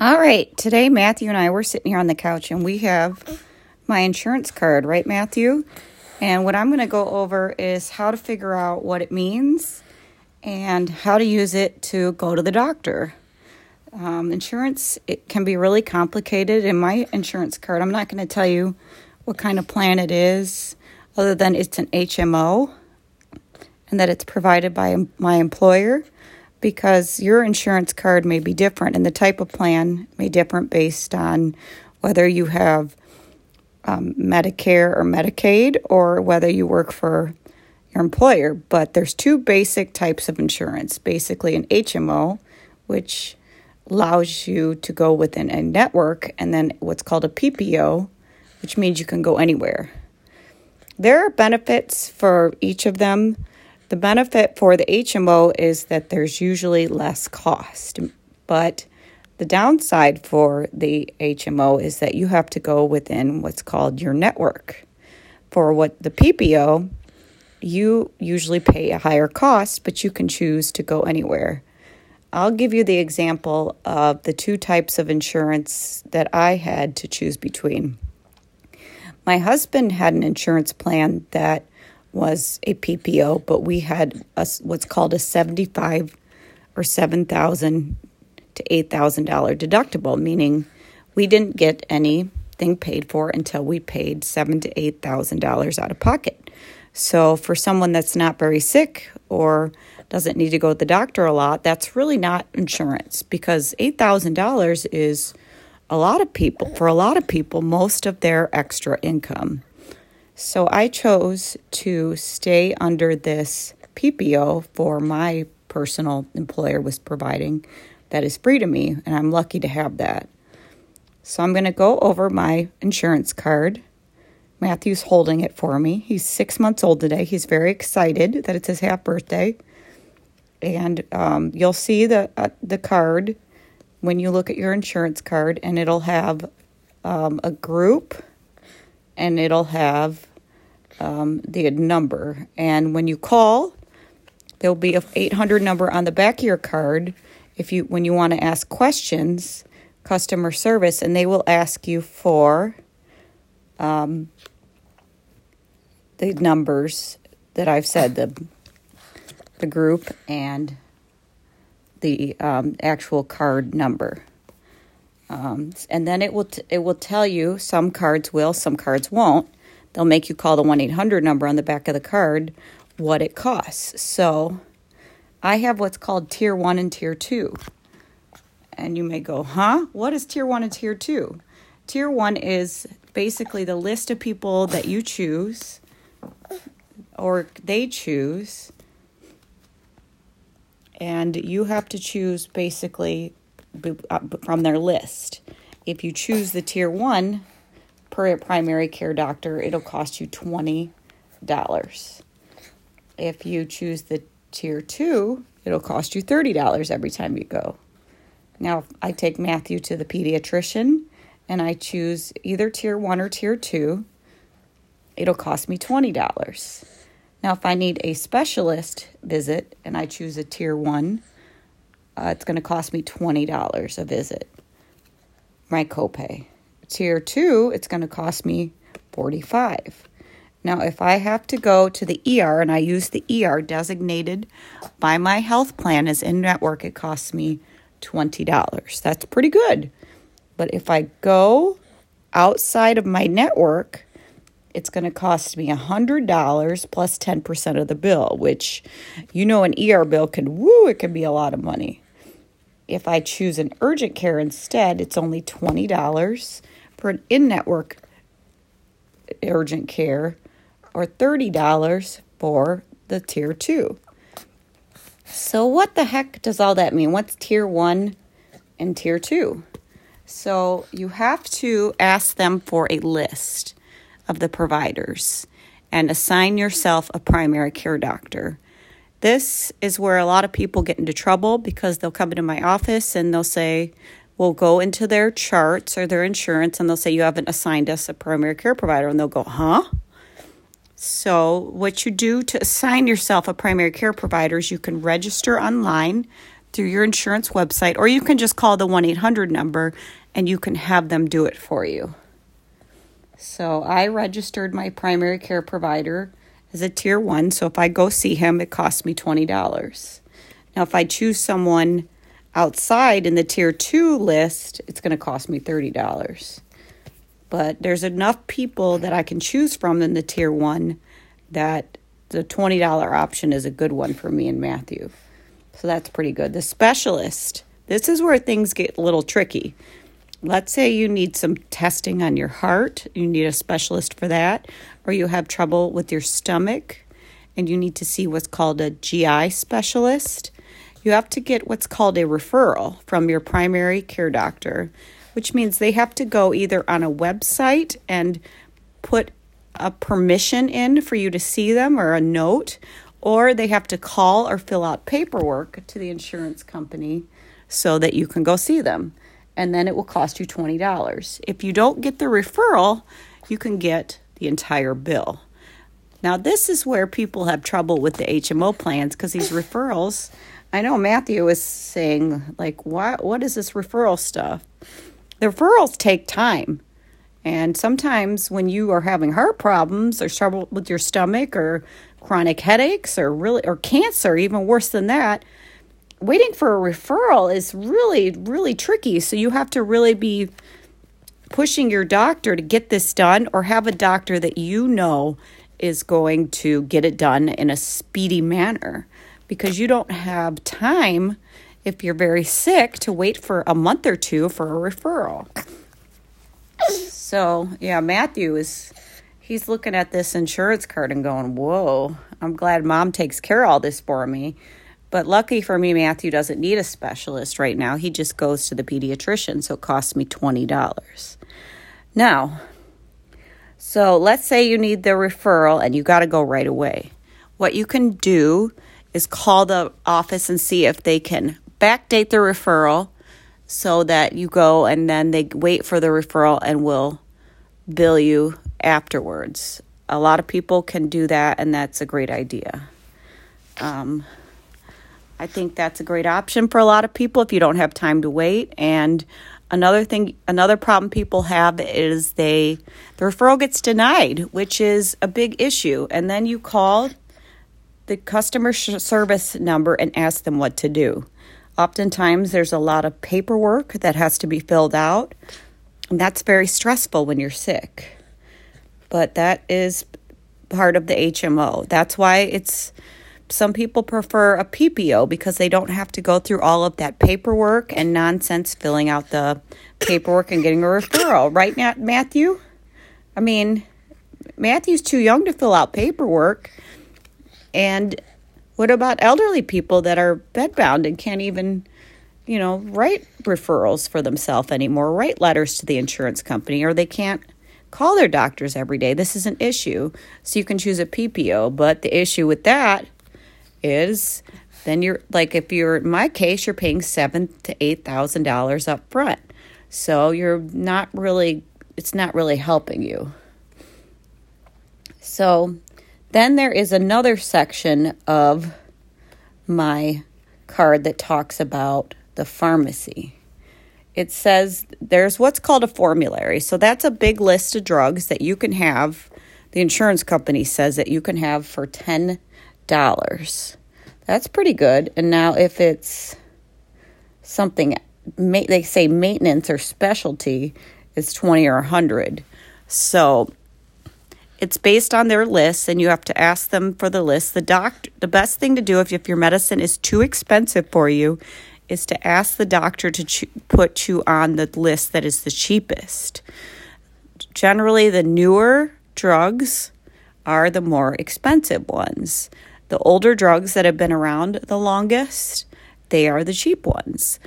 All right, today Matthew and I were sitting here on the couch and we have my insurance card, right, Matthew? And what I'm going to go over is how to figure out what it means and how to use it to go to the doctor. Um, insurance it can be really complicated. In my insurance card, I'm not going to tell you what kind of plan it is, other than it's an HMO and that it's provided by my employer because your insurance card may be different and the type of plan may differ based on whether you have um, Medicare or Medicaid or whether you work for your employer. But there's two basic types of insurance basically, an HMO, which allows you to go within a network, and then what's called a PPO, which means you can go anywhere. There are benefits for each of them. The benefit for the HMO is that there's usually less cost, but the downside for the HMO is that you have to go within what's called your network. For what the PPO, you usually pay a higher cost, but you can choose to go anywhere. I'll give you the example of the two types of insurance that I had to choose between. My husband had an insurance plan that was a PPO, but we had a, what's called a 75 or 7,000 to $8,000 deductible, meaning we didn't get anything paid for until we paid seven to $8,000 out of pocket. So for someone that's not very sick or doesn't need to go to the doctor a lot, that's really not insurance because $8,000 is a lot of people, for a lot of people, most of their extra income. So I chose to stay under this PPO for my personal employer was providing that is free to me, and I'm lucky to have that. So I'm going to go over my insurance card. Matthew's holding it for me. He's six months old today. He's very excited that it's his half birthday. And um, you'll see the uh, the card when you look at your insurance card, and it'll have um, a group, and it'll have um, the number. And when you call, there'll be a 800 number on the back of your card if you when you want to ask questions, customer service, and they will ask you for um, the numbers that I've said the the group and the um, actual card number. Um, and then it will t- it will tell you some cards will, some cards won't. They'll make you call the 1 800 number on the back of the card what it costs. So I have what's called tier one and tier two. And you may go, huh? What is tier one and tier two? Tier one is basically the list of people that you choose or they choose. And you have to choose basically uh, from their list. If you choose the tier one, per primary care doctor, it'll cost you $20. If you choose the tier two, it'll cost you $30 every time you go. Now, I take Matthew to the pediatrician and I choose either tier one or tier two, it'll cost me $20. Now, if I need a specialist visit and I choose a tier one, uh, it's going to cost me $20 a visit, my copay. Tier 2, it's going to cost me 45. Now, if I have to go to the ER and I use the ER designated by my health plan as in network, it costs me $20. That's pretty good. But if I go outside of my network, it's going to cost me $100 plus 10% of the bill, which you know an ER bill can, woo, it can be a lot of money. If I choose an urgent care instead, it's only $20 for an in network urgent care or $30 for the tier two. So, what the heck does all that mean? What's tier one and tier two? So, you have to ask them for a list of the providers and assign yourself a primary care doctor. This is where a lot of people get into trouble because they'll come into my office and they'll say, will go into their charts or their insurance and they'll say, You haven't assigned us a primary care provider. And they'll go, Huh? So, what you do to assign yourself a primary care provider is you can register online through your insurance website, or you can just call the 1 800 number and you can have them do it for you. So I registered my primary care provider as a tier one. So if I go see him, it costs me $20. Now, if I choose someone outside in the tier two list, it's going to cost me $30. But there's enough people that I can choose from in the tier one that the $20 option is a good one for me and Matthew. So that's pretty good. The specialist, this is where things get a little tricky. Let's say you need some testing on your heart, you need a specialist for that, or you have trouble with your stomach and you need to see what's called a GI specialist. You have to get what's called a referral from your primary care doctor, which means they have to go either on a website and put a permission in for you to see them or a note, or they have to call or fill out paperwork to the insurance company so that you can go see them. And then it will cost you $20. If you don't get the referral, you can get the entire bill. Now, this is where people have trouble with the HMO plans because these referrals. I know Matthew was saying, like, what, what is this referral stuff? The referrals take time. And sometimes when you are having heart problems or trouble with your stomach or chronic headaches or really or cancer, even worse than that, waiting for a referral is really really tricky. So you have to really be pushing your doctor to get this done or have a doctor that you know is going to get it done in a speedy manner because you don't have time if you're very sick to wait for a month or two for a referral. So, yeah, Matthew is he's looking at this insurance card and going, "Whoa, I'm glad mom takes care of all this for me." But lucky for me, Matthew doesn't need a specialist right now. He just goes to the pediatrician, so it costs me $20. Now, so let's say you need the referral and you got to go right away. What you can do is call the office and see if they can backdate the referral so that you go and then they wait for the referral and will bill you afterwards. A lot of people can do that, and that's a great idea. Um, I think that's a great option for a lot of people if you don't have time to wait. And another thing, another problem people have is they the referral gets denied, which is a big issue. And then you call the customer service number and ask them what to do. Oftentimes, there's a lot of paperwork that has to be filled out, and that's very stressful when you're sick. But that is part of the HMO. That's why it's some people prefer a PPO because they don't have to go through all of that paperwork and nonsense filling out the paperwork and getting a referral. Right, now, Matthew? I mean, Matthew's too young to fill out paperwork. And what about elderly people that are bedbound and can't even, you know, write referrals for themselves anymore, write letters to the insurance company, or they can't call their doctors every day? This is an issue. So you can choose a PPO. But the issue with that is then you're like if you're in my case, you're paying seven to eight thousand dollars up front. So you're not really it's not really helping you. So then there is another section of my card that talks about the pharmacy. It says there's what's called a formulary. So that's a big list of drugs that you can have. The insurance company says that you can have for $10. That's pretty good. And now if it's something they say maintenance or specialty is 20 or 100. So it's based on their list, and you have to ask them for the list. The doctor, the best thing to do if, if your medicine is too expensive for you, is to ask the doctor to put you on the list that is the cheapest. Generally, the newer drugs are the more expensive ones. The older drugs that have been around the longest, they are the cheap ones.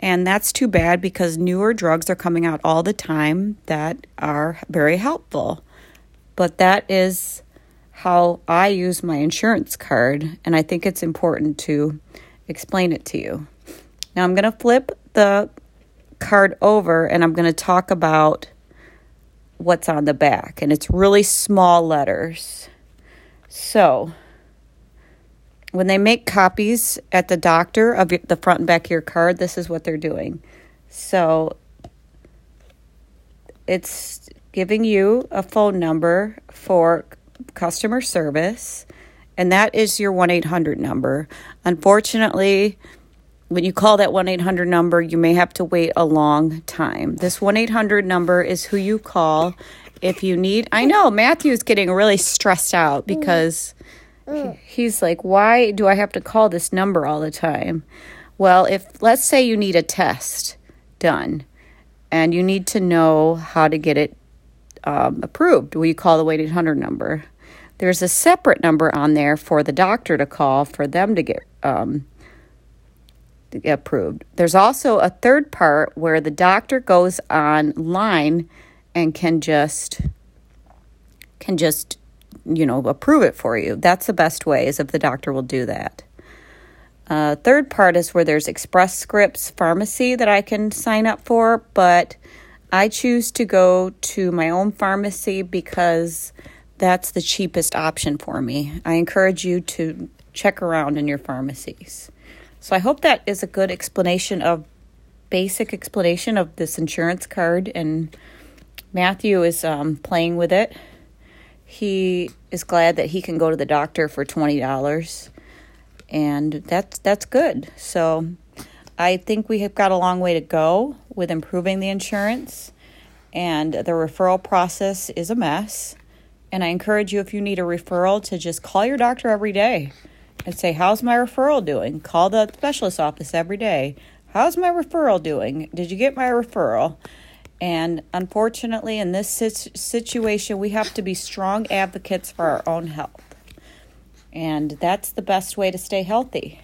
And that's too bad because newer drugs are coming out all the time that are very helpful. But that is how I use my insurance card, and I think it's important to explain it to you. Now, I'm going to flip the card over and I'm going to talk about what's on the back, and it's really small letters. So, when they make copies at the doctor of the front and back of your card, this is what they're doing. So it's giving you a phone number for customer service, and that is your 1 800 number. Unfortunately, when you call that 1 800 number, you may have to wait a long time. This 1 800 number is who you call if you need. I know Matthew's getting really stressed out mm. because mm. he's like, why do I have to call this number all the time? Well, if let's say you need a test done and you need to know how to get it um, approved, will you call the 1 800 number? There's a separate number on there for the doctor to call for them to get um, to get approved. There's also a third part where the doctor goes online and can just can just you know approve it for you. That's the best way is if the doctor will do that. Uh, third part is where there's Express Scripts Pharmacy that I can sign up for, but I choose to go to my own pharmacy because that's the cheapest option for me. I encourage you to check around in your pharmacies. So I hope that is a good explanation of basic explanation of this insurance card and Matthew is um, playing with it. He is glad that he can go to the doctor for twenty dollars, and that's that's good. So I think we have got a long way to go with improving the insurance, and the referral process is a mess. And I encourage you, if you need a referral, to just call your doctor every day and say, How's my referral doing? Call the specialist office every day. How's my referral doing? Did you get my referral? And unfortunately, in this situation, we have to be strong advocates for our own health. And that's the best way to stay healthy.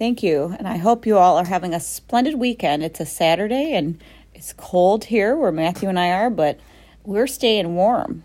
Thank you. And I hope you all are having a splendid weekend. It's a Saturday and it's cold here where Matthew and I are, but we're staying warm.